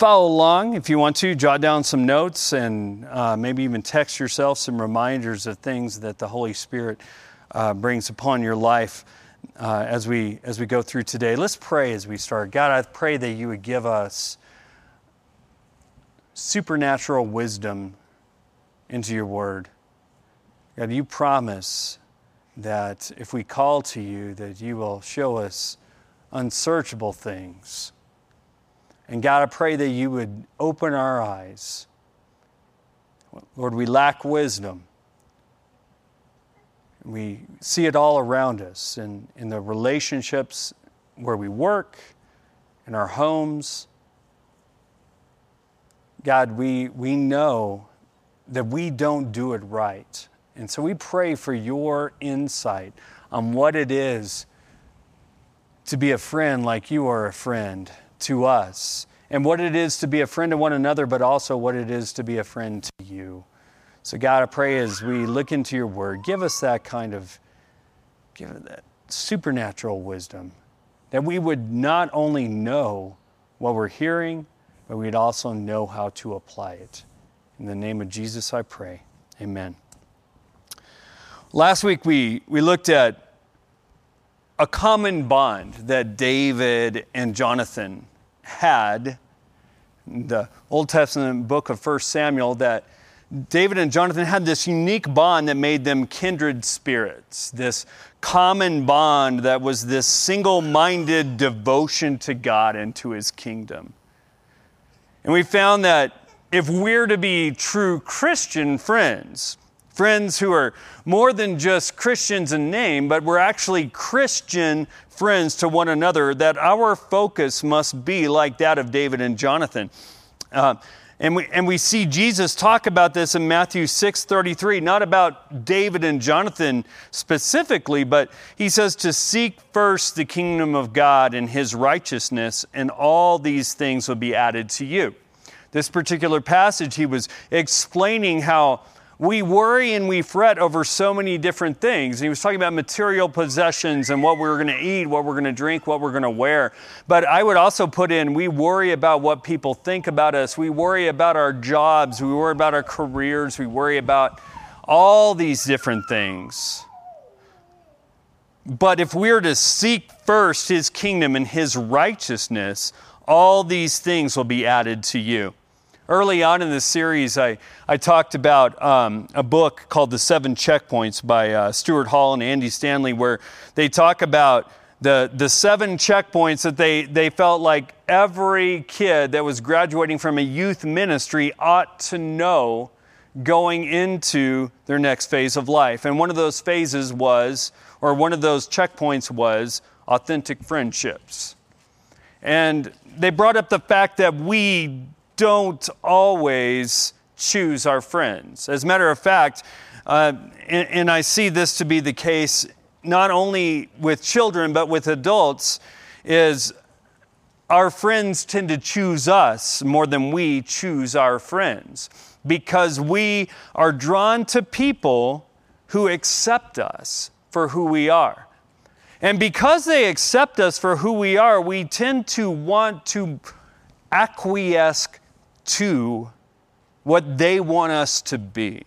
follow along if you want to. Jot down some notes and uh, maybe even text yourself some reminders of things that the Holy Spirit uh, brings upon your life uh, as we as we go through today. Let's pray as we start. God, I pray that you would give us supernatural wisdom into your word. God, you promise that if we call to you, that you will show us unsearchable things. And God, I pray that you would open our eyes. Lord, we lack wisdom. We see it all around us in, in the relationships where we work, in our homes. God, we, we know that we don't do it right. And so we pray for your insight on what it is to be a friend like you are a friend to us, and what it is to be a friend to one another, but also what it is to be a friend to you. So, God, I pray as we look into your word, give us that kind of, give that supernatural wisdom, that we would not only know what we're hearing, but we'd also know how to apply it. In the name of Jesus, I pray. Amen. Last week, we, we looked at a common bond that David and Jonathan had. The Old Testament book of 1 Samuel that David and Jonathan had this unique bond that made them kindred spirits, this common bond that was this single minded devotion to God and to his kingdom. And we found that if we're to be true Christian friends, friends who are more than just Christians in name, but we're actually Christian friends to one another, that our focus must be like that of David and Jonathan. Uh, and we, and we see Jesus talk about this in Matthew 6 33, not about David and Jonathan specifically, but he says to seek first the kingdom of God and his righteousness, and all these things will be added to you. This particular passage, he was explaining how we worry and we fret over so many different things. And he was talking about material possessions and what we are going to eat, what we're going to drink, what we're going to wear. But I would also put in we worry about what people think about us. We worry about our jobs. We worry about our careers. We worry about all these different things. But if we're to seek first his kingdom and his righteousness, all these things will be added to you. Early on in this series, I, I talked about um, a book called The Seven Checkpoints by uh, Stuart Hall and Andy Stanley, where they talk about the, the seven checkpoints that they, they felt like every kid that was graduating from a youth ministry ought to know going into their next phase of life. And one of those phases was, or one of those checkpoints was, authentic friendships. And they brought up the fact that we don't always choose our friends. As a matter of fact, uh, and, and I see this to be the case not only with children but with adults, is our friends tend to choose us more than we choose our friends because we are drawn to people who accept us for who we are. And because they accept us for who we are, we tend to want to acquiesce to what they want us to be.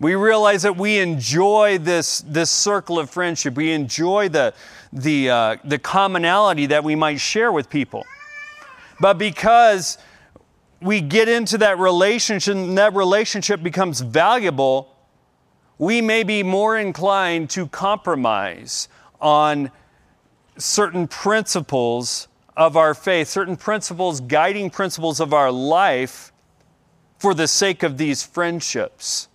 We realize that we enjoy this, this circle of friendship. We enjoy the, the, uh, the commonality that we might share with people. But because we get into that relationship and that relationship becomes valuable, we may be more inclined to compromise on certain principles of our faith, certain principles, guiding principles of our life for the sake of these friendships.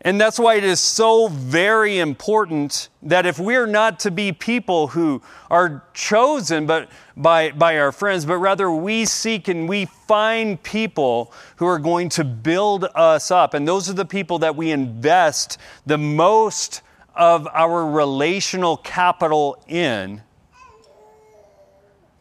And that's why it is so very important that if we're not to be people who are chosen but by, by our friends, but rather we seek and we find people who are going to build us up. And those are the people that we invest the most of our relational capital in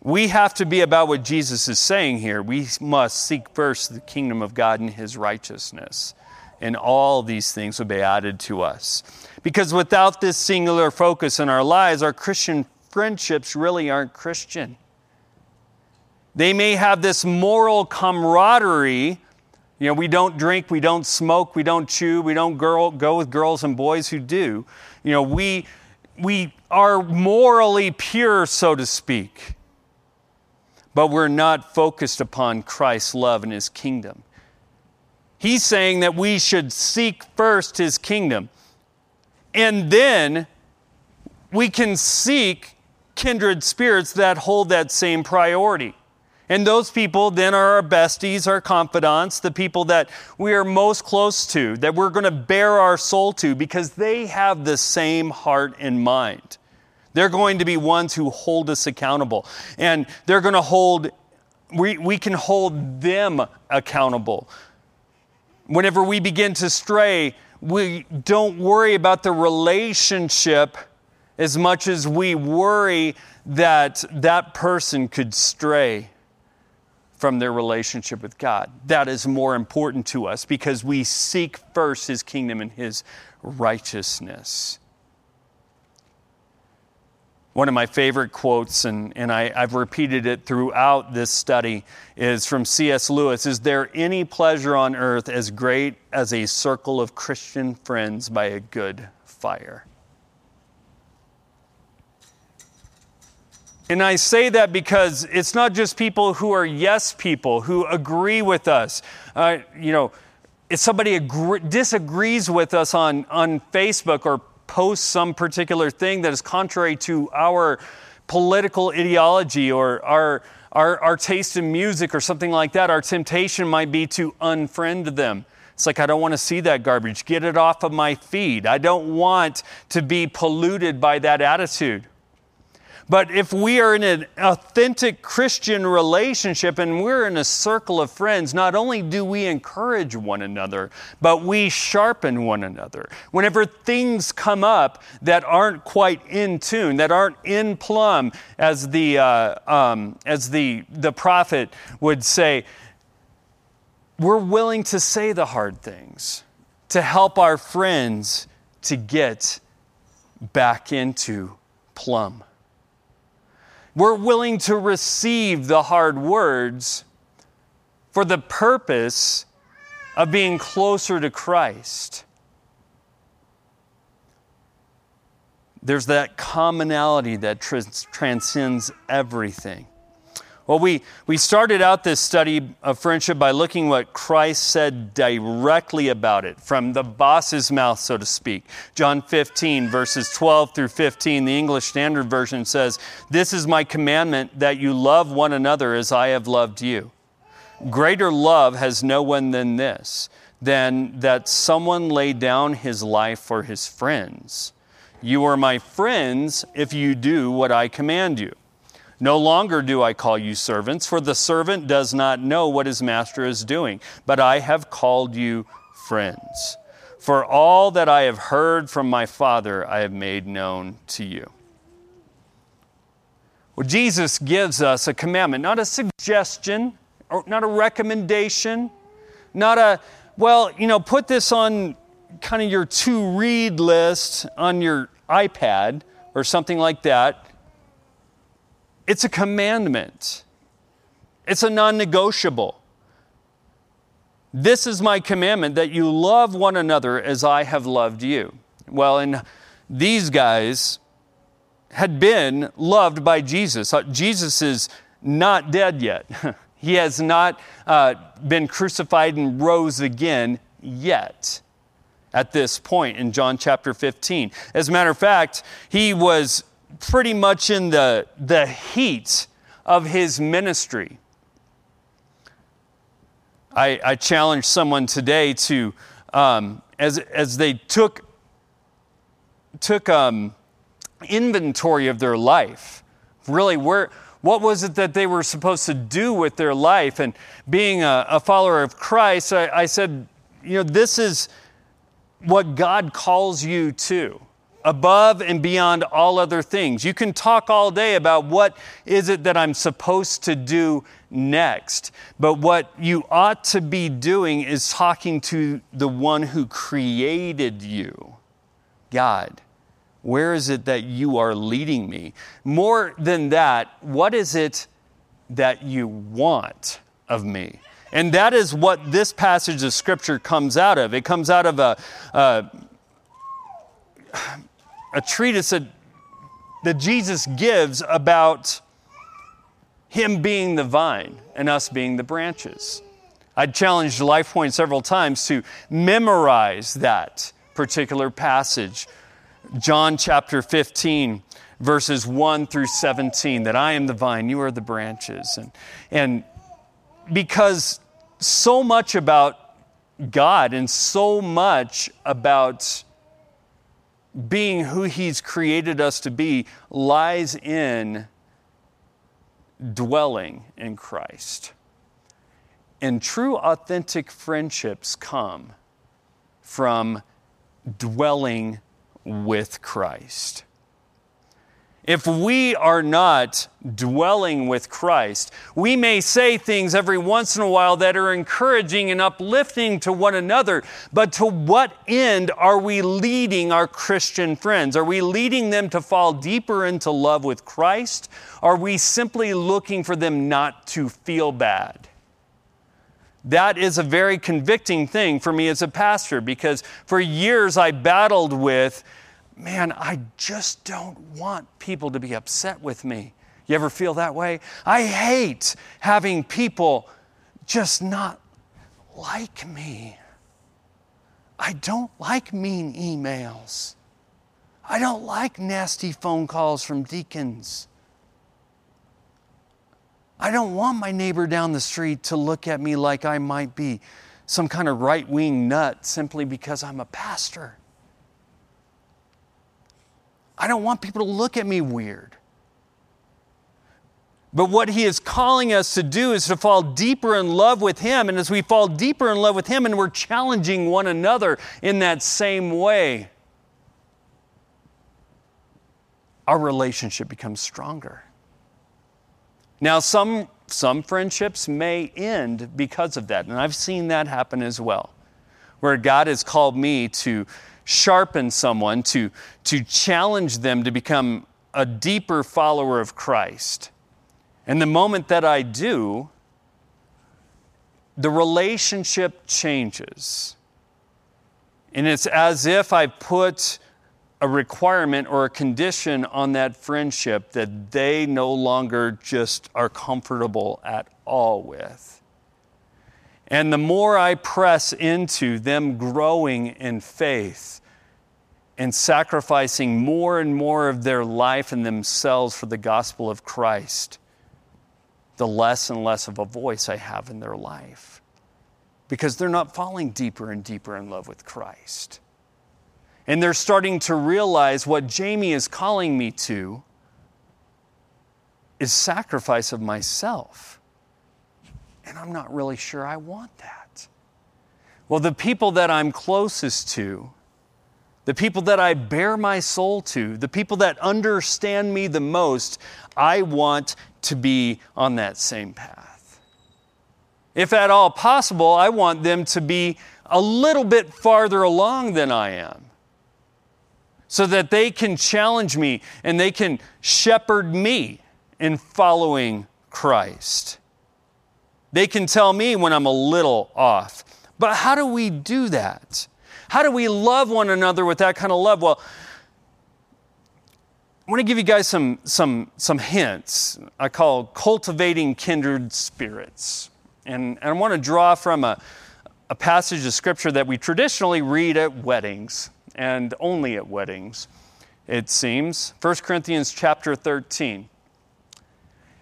we have to be about what Jesus is saying here. We must seek first the kingdom of God and his righteousness, and all these things will be added to us. Because without this singular focus in our lives, our Christian friendships really aren't Christian. They may have this moral camaraderie. You know, we don't drink, we don't smoke, we don't chew, we don't girl, go with girls and boys who do. You know, we, we are morally pure, so to speak, but we're not focused upon Christ's love and his kingdom. He's saying that we should seek first his kingdom, and then we can seek kindred spirits that hold that same priority. And those people then are our besties, our confidants, the people that we are most close to, that we're going to bare our soul to because they have the same heart and mind. They're going to be ones who hold us accountable. And they're going to hold, we, we can hold them accountable. Whenever we begin to stray, we don't worry about the relationship as much as we worry that that person could stray from their relationship with God. That is more important to us because we seek first His kingdom and His righteousness. One of my favorite quotes, and, and I, I've repeated it throughout this study, is from C.S. Lewis Is there any pleasure on earth as great as a circle of Christian friends by a good fire? And I say that because it's not just people who are yes people, who agree with us. Uh, you know, if somebody agree, disagrees with us on, on Facebook or posts some particular thing that is contrary to our political ideology or our, our, our taste in music or something like that, our temptation might be to unfriend them. It's like, I don't want to see that garbage. Get it off of my feed. I don't want to be polluted by that attitude. But if we are in an authentic Christian relationship and we're in a circle of friends, not only do we encourage one another, but we sharpen one another. Whenever things come up that aren't quite in tune, that aren't in plumb, as the, uh, um, as the, the prophet would say, we're willing to say the hard things to help our friends to get back into plumb. We're willing to receive the hard words for the purpose of being closer to Christ. There's that commonality that trans- transcends everything. Well, we, we started out this study of friendship by looking what Christ said directly about it, from the boss's mouth, so to speak. John 15, verses 12 through 15, the English Standard Version says, This is my commandment that you love one another as I have loved you. Greater love has no one than this, than that someone lay down his life for his friends. You are my friends if you do what I command you. No longer do I call you servants, for the servant does not know what his master is doing, but I have called you friends. For all that I have heard from my Father, I have made known to you. Well, Jesus gives us a commandment, not a suggestion, or not a recommendation, not a, well, you know, put this on kind of your to read list on your iPad or something like that. It's a commandment, it's a non negotiable. This is my commandment that you love one another as I have loved you. Well, and these guys had been loved by Jesus. Uh, Jesus is not dead yet. he has not uh, been crucified and rose again yet at this point in John chapter 15. As a matter of fact, he was pretty much in the, the heat of his ministry. I, I challenged someone today to, um, as, as they took, took um, inventory of their life, really, where, what was it that they were supposed to do with their life? And being a, a follower of Christ, I, I said, you know, this is what God calls you to above and beyond all other things. You can talk all day about what is it that I'm supposed to do next, but what you ought to be doing is talking to the one who created you, God. Where is it that you are leading me? More than that, what is it that you want of me. And that is what this passage of Scripture comes out of. It comes out of a, a, a treatise that, that Jesus gives about Him being the vine and us being the branches. I challenged LifePoint several times to memorize that particular passage. John chapter 15, verses 1 through 17, that I am the vine, you are the branches. And, and because so much about God and so much about being who He's created us to be lies in dwelling in Christ. And true, authentic friendships come from dwelling with Christ. If we are not dwelling with Christ, we may say things every once in a while that are encouraging and uplifting to one another, but to what end are we leading our Christian friends? Are we leading them to fall deeper into love with Christ? Are we simply looking for them not to feel bad? That is a very convicting thing for me as a pastor because for years I battled with man, I just don't want people to be upset with me. You ever feel that way? I hate having people just not like me. I don't like mean emails. I don't like nasty phone calls from deacons. I don't want my neighbor down the street to look at me like I might be some kind of right wing nut simply because I'm a pastor. I don't want people to look at me weird. But what he is calling us to do is to fall deeper in love with him. And as we fall deeper in love with him and we're challenging one another in that same way, our relationship becomes stronger. Now, some, some friendships may end because of that, and I've seen that happen as well, where God has called me to sharpen someone, to, to challenge them to become a deeper follower of Christ. And the moment that I do, the relationship changes. And it's as if I put a requirement or a condition on that friendship that they no longer just are comfortable at all with. And the more I press into them growing in faith and sacrificing more and more of their life and themselves for the gospel of Christ, the less and less of a voice I have in their life. Because they're not falling deeper and deeper in love with Christ. And they're starting to realize what Jamie is calling me to is sacrifice of myself and I'm not really sure I want that. Well, the people that I'm closest to, the people that I bare my soul to, the people that understand me the most, I want to be on that same path. If at all possible, I want them to be a little bit farther along than I am so that they can challenge me and they can shepherd me in following Christ. They can tell me when I'm a little off. But how do we do that? How do we love one another with that kind of love? Well, I want to give you guys some, some, some hints I call cultivating kindred spirits. And, and I want to draw from a, a passage of scripture that we traditionally read at weddings and only at weddings, it seems. 1 Corinthians chapter 13.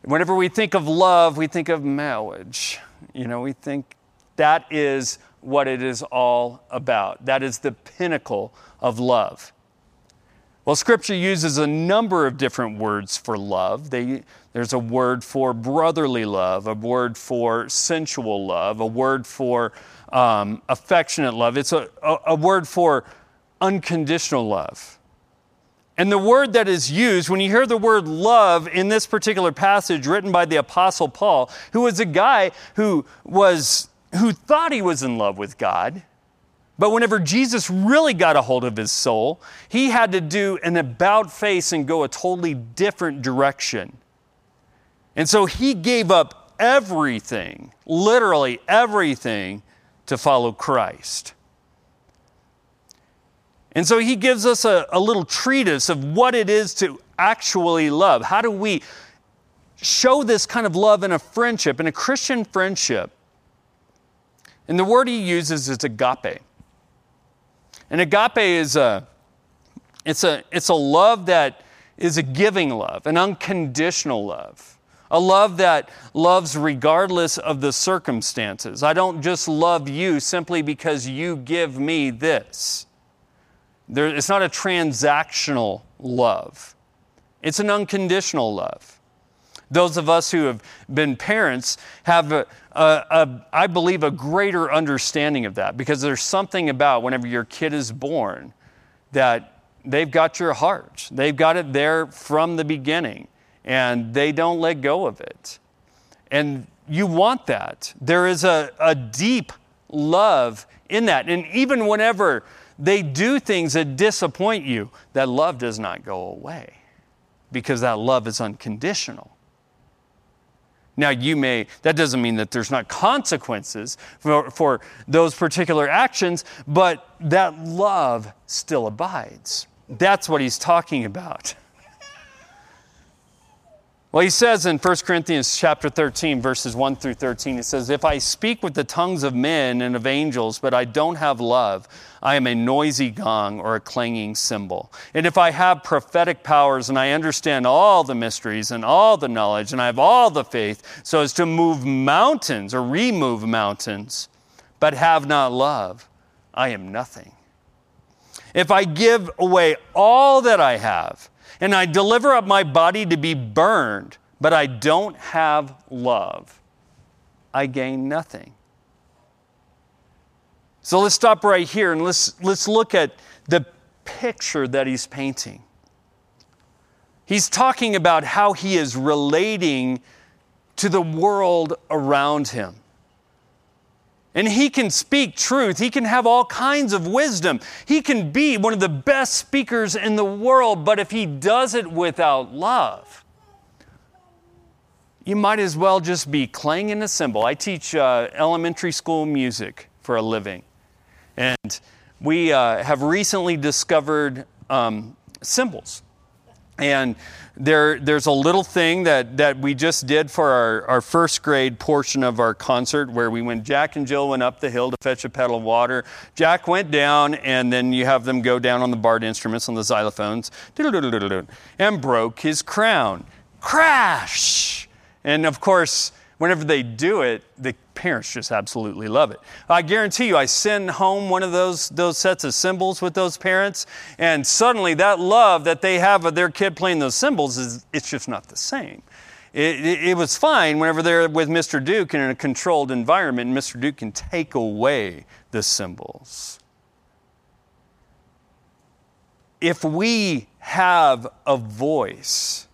Whenever we think of love, we think of marriage. You know, we think that is what it is all about. That is the pinnacle of love. Well, Scripture uses a number of different words for love. They, there's a word for brotherly love, a word for sensual love, a word for um, affectionate love. It's a, a, a word for unconditional love. And the word that is used, when you hear the word love in this particular passage written by the Apostle Paul, who was a guy who was who thought he was in love with God, but whenever Jesus really got a hold of his soul, he had to do an about face and go a totally different direction. And so he gave up everything, literally everything, to follow Christ. And so he gives us a, a little treatise of what it is to actually love. How do we show this kind of love in a friendship, in a Christian friendship? And the word he uses is agape. And agape is a it's a it's a love that is a giving love, an unconditional love. A love that loves regardless of the circumstances. I don't just love you simply because you give me this. There, it's not a transactional love, it's an unconditional love. Those of us who have been parents have, a, a, a, I believe, a greater understanding of that because there's something about whenever your kid is born that they've got your heart. They've got it there from the beginning and they don't let go of it. And you want that. There is a, a deep love in that. And even whenever they do things that disappoint you, that love does not go away because that love is unconditional. Now, you may, that doesn't mean that there's not consequences for, for those particular actions, but that love still abides. That's what he's talking about. Well, he says in 1 Corinthians chapter 13, verses 1 through 13, he says, If I speak with the tongues of men and of angels, but I don't have love, I am a noisy gong or a clanging cymbal. And if I have prophetic powers and I understand all the mysteries and all the knowledge and I have all the faith so as to move mountains or remove mountains, but have not love, I am nothing. If I give away all that I have, and I deliver up my body to be burned, but I don't have love, I gain nothing. So let's stop right here and let's, let's look at the picture that he's painting. He's talking about how he is relating to the world around him. And he can speak truth. He can have all kinds of wisdom. He can be one of the best speakers in the world, but if he does it without love, you might as well just be clanging a cymbal. I teach uh, elementary school music for a living. And we uh, have recently discovered um, cymbals. And there, there's a little thing that, that we just did for our, our first grade portion of our concert where we went, Jack and Jill went up the hill to fetch a pedal of water. Jack went down, and then you have them go down on the barred instruments, on the xylophones, and broke his crown. Crash! And of course, whenever they do it, the parents just absolutely love it. I guarantee you, I send home one of those, those sets of cymbals with those parents, and suddenly that love that they have of their kid playing those cymbals is it's just not the same. It, it, it was fine whenever they're with Mr. Duke in a controlled environment, Mr. Duke can take away the cymbals. If we have a voice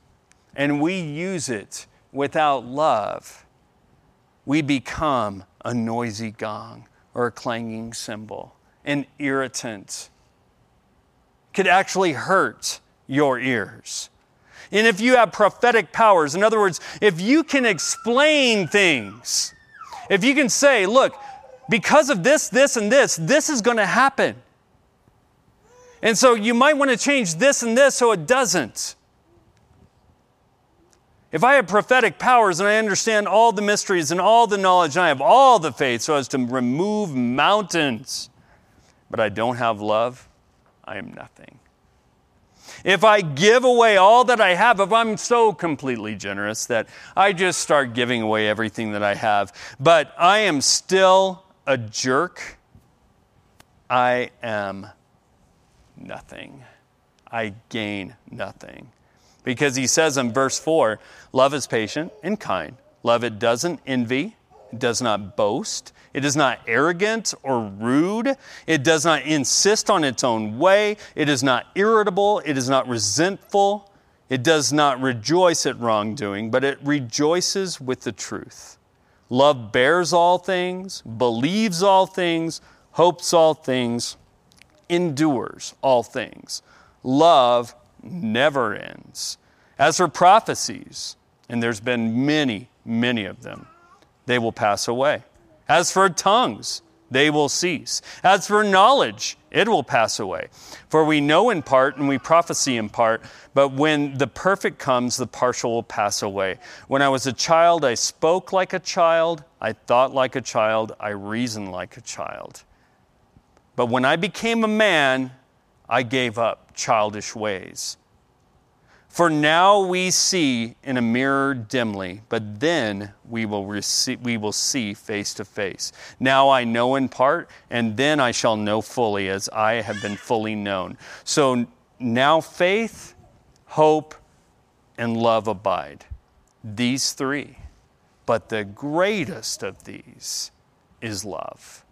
and we use it without love, we become a noisy gong or a clanging cymbal, an irritant. Could actually hurt your ears. And if you have prophetic powers, in other words, if you can explain things, if you can say, look, because of this, this, and this, this is going to happen. And so you might want to change this and this so it doesn't. If I have prophetic powers and I understand all the mysteries and all the knowledge and I have all the faith so as to remove mountains, but I don't have love, I am nothing. If I give away all that I have, if I'm so completely generous that I just start giving away everything that I have, but I am still a jerk, I am nothing. I gain nothing. Because he says in verse 4 love is patient and kind. Love it doesn't envy, it does not boast, it is not arrogant or rude, it does not insist on its own way, it is not irritable, it is not resentful, it does not rejoice at wrongdoing, but it rejoices with the truth. Love bears all things, believes all things, hopes all things, endures all things. Love never ends. As for prophecies, and there's been many, many of them, they will pass away. As for tongues, they will cease. As for knowledge, it will pass away. For we know in part and we prophesy in part, but when the perfect comes, the partial will pass away. When I was a child, I spoke like a child, I thought like a child, I reasoned like a child. But when I became a man, I gave up childish ways. For now we see in a mirror dimly, but then we will, we will see face to face. Now I know in part, and then I shall know fully as I have been fully known. So now faith, hope, and love abide. These three. But the greatest of these is love.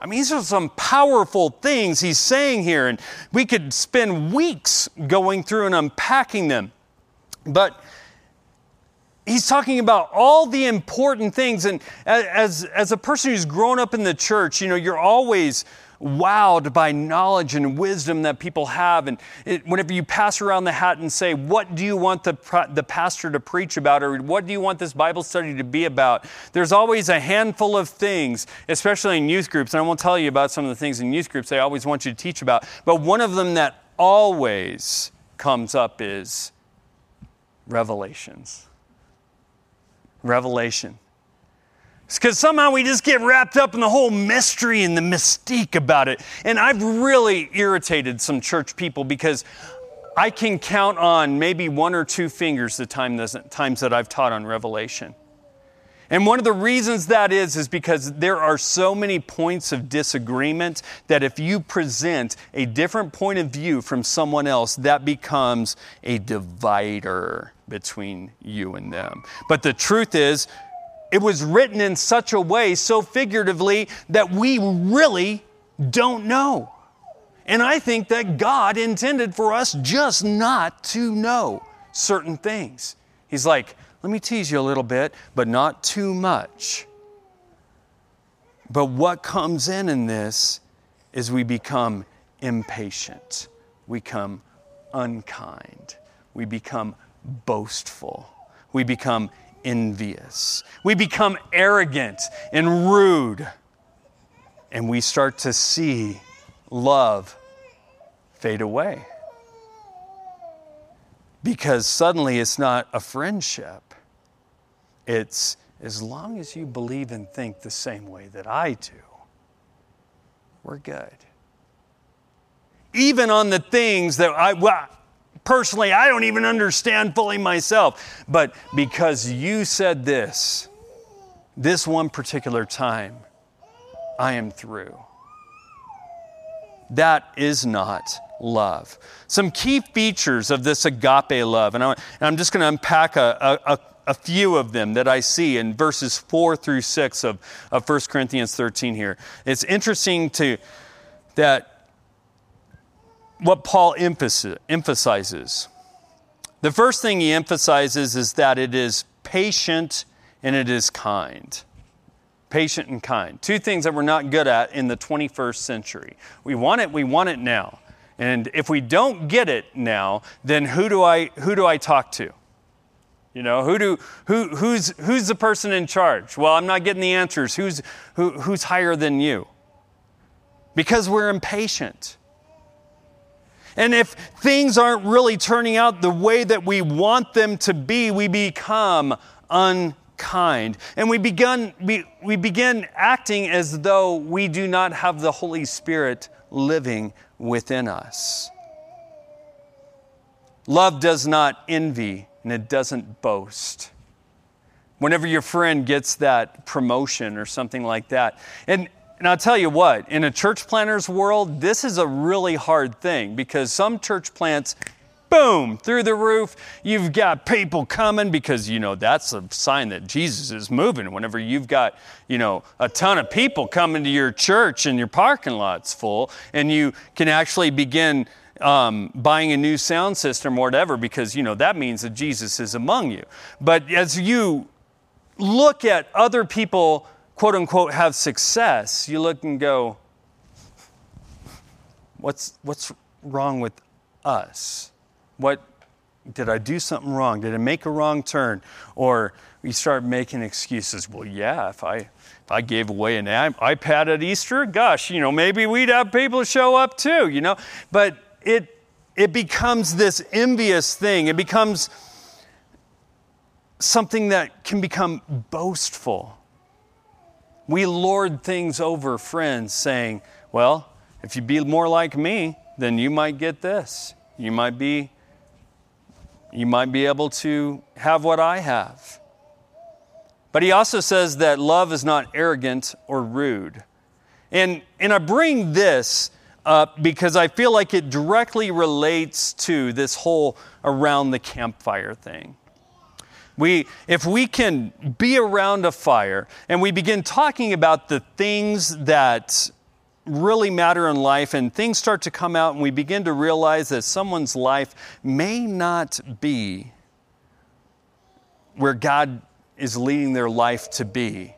I mean, these are some powerful things he's saying here, and we could spend weeks going through and unpacking them. But he's talking about all the important things. And as, as a person who's grown up in the church, you know, you're always wowed by knowledge and wisdom that people have. And it, whenever you pass around the hat and say, What do you want the, the pastor to preach about? or What do you want this Bible study to be about? There's always a handful of things, especially in youth groups. And I won't tell you about some of the things in youth groups they always want you to teach about. But one of them that always comes up is revelations. Revelation. It's because somehow we just get wrapped up in the whole mystery and the mystique about it. And I've really irritated some church people because I can count on maybe one or two fingers the time, times that I've taught on Revelation. And one of the reasons that is, is because there are so many points of disagreement that if you present a different point of view from someone else, that becomes a divider between you and them. But the truth is, it was written in such a way, so figuratively, that we really don't know. And I think that God intended for us just not to know certain things. He's like, let me tease you a little bit, but not too much. But what comes in in this is we become impatient, we become unkind, we become boastful, we become envious. We become arrogant and rude. And we start to see love fade away. Because suddenly it's not a friendship, it's as long as you believe and think the same way that I do, we're good. Even on the things that I, well, personally, I don't even understand fully myself. But because you said this, this one particular time, I am through. That is not love. Some key features of this agape love, and, I, am just going to unpack a, a, a, few of them that I see in verses 4 through 6 of, of 1 Corinthians 13 here. It's interesting to that what Paul emphasizes. The first thing he emphasizes is that it is patient and it is kind. Patient and kind. Two things that we're not good at in the 21st century. We want it, we want it now. And if we don't get it now, then who do I, who do I talk to? You know, who do, who, who's, who's the person in charge? Well, I'm not getting the answers. Who's, who, who's higher than you? Because we're impatient. And if things aren't really turning out the way that we want them to be, we become unkind. And we begin, we, we begin acting as though we do not have the Holy Spirit living within us. Love does not envy and it doesn't boast. Whenever your friend gets that promotion or something like that, and and I'll tell you what, in a church planter's world, this is a really hard thing because some church plants, boom, through the roof. You've got people coming because, you know, that's a sign that Jesus is moving. Whenever you've got, you know, a ton of people coming to your church and your parking lot's full, and you can actually begin um, buying a new sound system or whatever because, you know, that means that Jesus is among you. But as you look at other people, quote unquote have success, you look and go, what's, what's wrong with us? What, did I do something wrong? Did I make a wrong turn? Or you start making excuses. Well, yeah, if I if I gave away an iPad at Easter, gosh, you know, maybe we'd have people show up too, you know. But it it becomes this envious thing. It becomes something that can become boastful. We lord things over friends, saying, Well, if you be more like me, then you might get this. You might be you might be able to have what I have. But he also says that love is not arrogant or rude. And, and I bring this up because I feel like it directly relates to this whole around the campfire thing. We, if we can be around a fire and we begin talking about the things that really matter in life and things start to come out and we begin to realize that someone's life may not be where God is leading their life to be.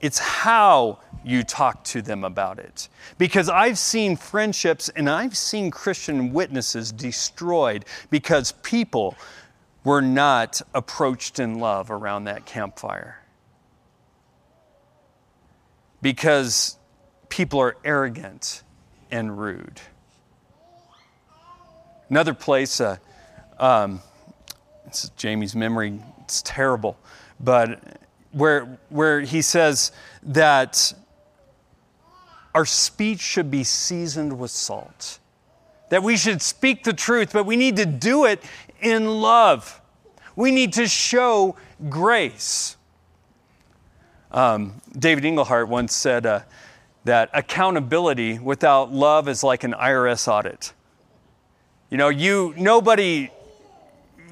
It's how you talk to them about it. Because I've seen friendships and I've seen Christian witnesses destroyed because people were not approached in love around that campfire. Because people are arrogant and rude. Another place, uh, um, it's Jamie's memory, it's terrible, but where, where he says that our speech should be seasoned with salt. That we should speak the truth, but we need to do it in love. We need to show grace. Um, David Engelhart once said, uh, that accountability without love is like an IRS audit. You know, you nobody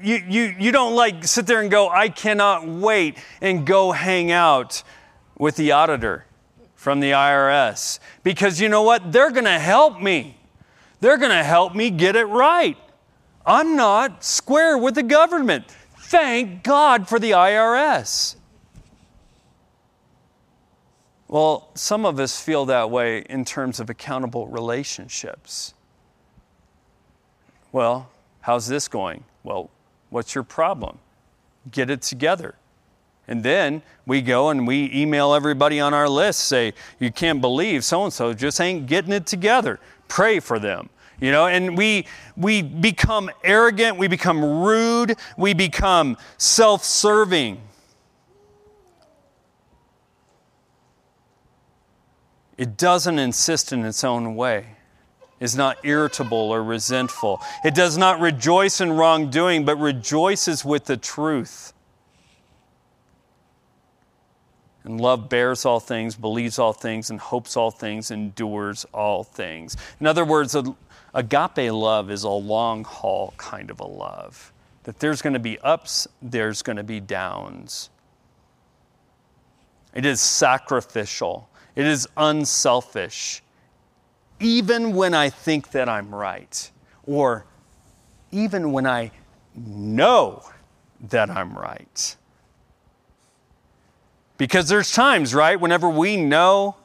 you, you, you don't like sit there and go, I cannot wait and go hang out with the auditor from the IRS. Because you know what? They're going to help me. They're going to help me get it right. I'm not square with the government. Thank God for the IRS. Well, some of us feel that way in terms of accountable relationships. Well, how's this going? Well, what's your problem? Get it together. And then we go and we email everybody on our list, say, You can't believe so and so just ain't getting it together. Pray for them. You know, and we we become arrogant, we become rude, we become self-serving. It doesn't insist in its own way, is not irritable or resentful. It does not rejoice in wrongdoing, but rejoices with the truth. And love bears all things, believes all things, and hopes all things, endures all things. In other words, agape love is a long haul kind of a love. That there's going to be ups, there's going to be downs. It is sacrificial. It is unselfish, even when I think that I'm right, or even when I know that I'm right. Because there's times, right, whenever we know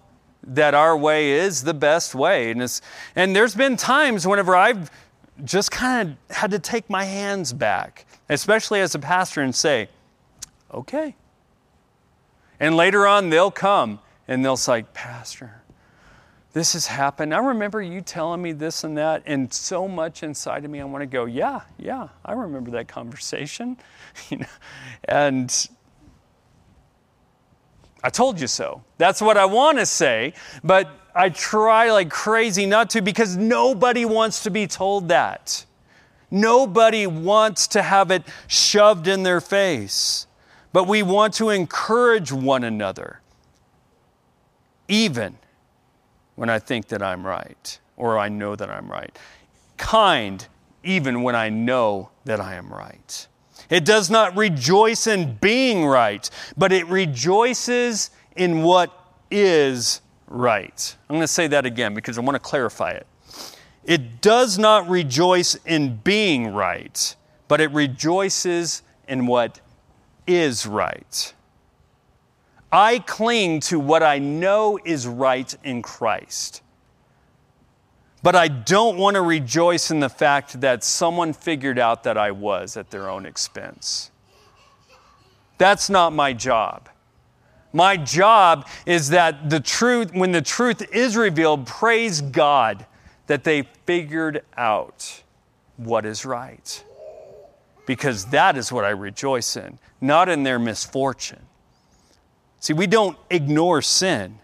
that our way is the best way. And, it's, and there's been times whenever I've just kind of had to take my hands back, especially as a pastor, and say, okay. And later on, they'll come and they'll say, Pastor, this has happened. I remember you telling me this and that, and so much inside of me, I want to go, yeah, yeah, I remember that conversation. you know, and I told you so. That's what I want to say, but I try like crazy not to because nobody wants to be told that. Nobody wants to have it shoved in their face. But we want to encourage one another even when I think that I'm right or I know that I'm right. Kind, even when I know that I am right. It does not rejoice in being right, but it rejoices in what is right. I'm going to say that again because I want to clarify it. It does not rejoice in being right, but it rejoices in what is right. I cling to what I know is right in Christ. But I don't want to rejoice in the fact that someone figured out that I was at their own expense. That's not my job. My job is that the truth, when the truth is revealed, praise God that they figured out what is right. Because that is what I rejoice in, not in their misfortune. See, we don't ignore sin.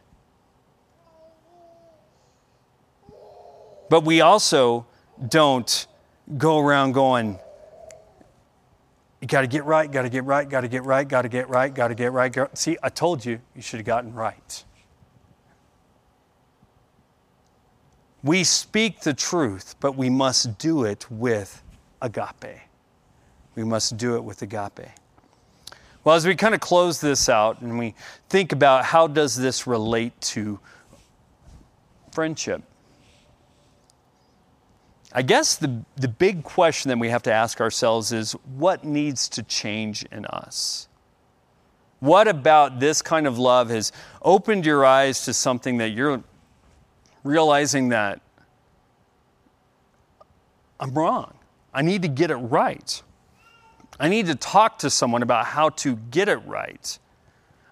But we also don't go around going, you got to get right, got to get right, got to get right, got to get right, got to get right. See, I told you, you should have gotten right. We speak the truth, but we must do it with agape. We must do it with agape. Well, as we kind of close this out and we think about how does this relate to friendship? I guess the, the big question that we have to ask ourselves is what needs to change in us? What about this kind of love has opened your eyes to something that you're realizing that I'm wrong? I need to get it right. I need to talk to someone about how to get it right.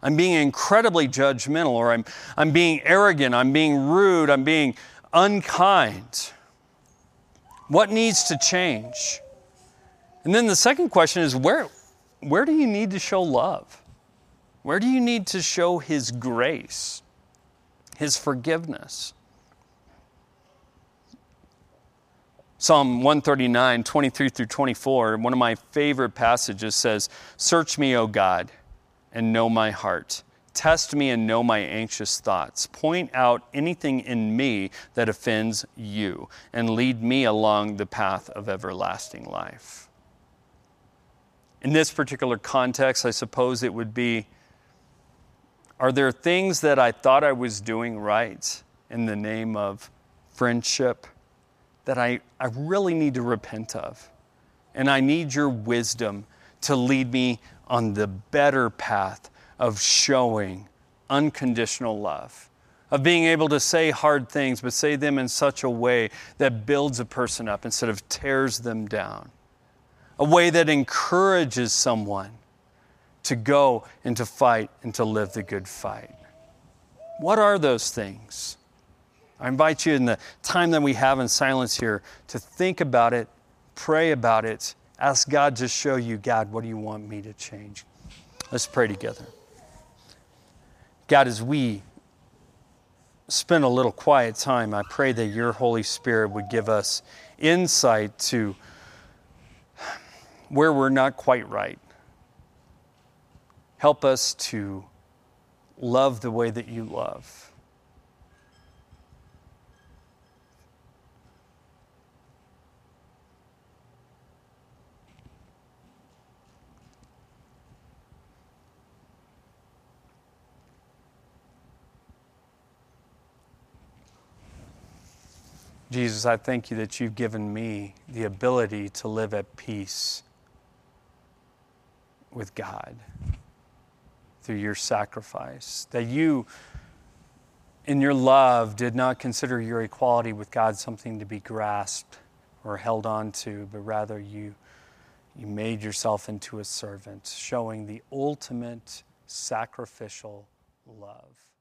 I'm being incredibly judgmental, or I'm, I'm being arrogant, I'm being rude, I'm being unkind. What needs to change? And then the second question is where, where do you need to show love? Where do you need to show His grace, His forgiveness? Psalm 139, 23 through 24, one of my favorite passages says, Search me, O God, and know my heart. Test me and know my anxious thoughts. Point out anything in me that offends you, and lead me along the path of everlasting life. In this particular context, I suppose it would be Are there things that I thought I was doing right in the name of friendship that I, I really need to repent of? And I need your wisdom to lead me on the better path of showing unconditional love, of being able to say hard things, but say them in such a way that builds a person up instead of tears them down, a way that encourages someone to go and to fight and to live the good fight. What are those things? I invite you in the time that we have in silence here to think about it, pray about it, ask God to show you, God, what do you want me to change? Let's pray together. God, as we spend a little quiet time, I pray that your Holy Spirit would give us insight to where we're not quite right. Help us to love the way that you love. Jesus, I thank you that you've given me the ability to live at peace with God through your sacrifice. That you, in your love, did not consider your equality with God something to be grasped or held on to, but rather you, you made yourself into a servant, showing the ultimate sacrificial love.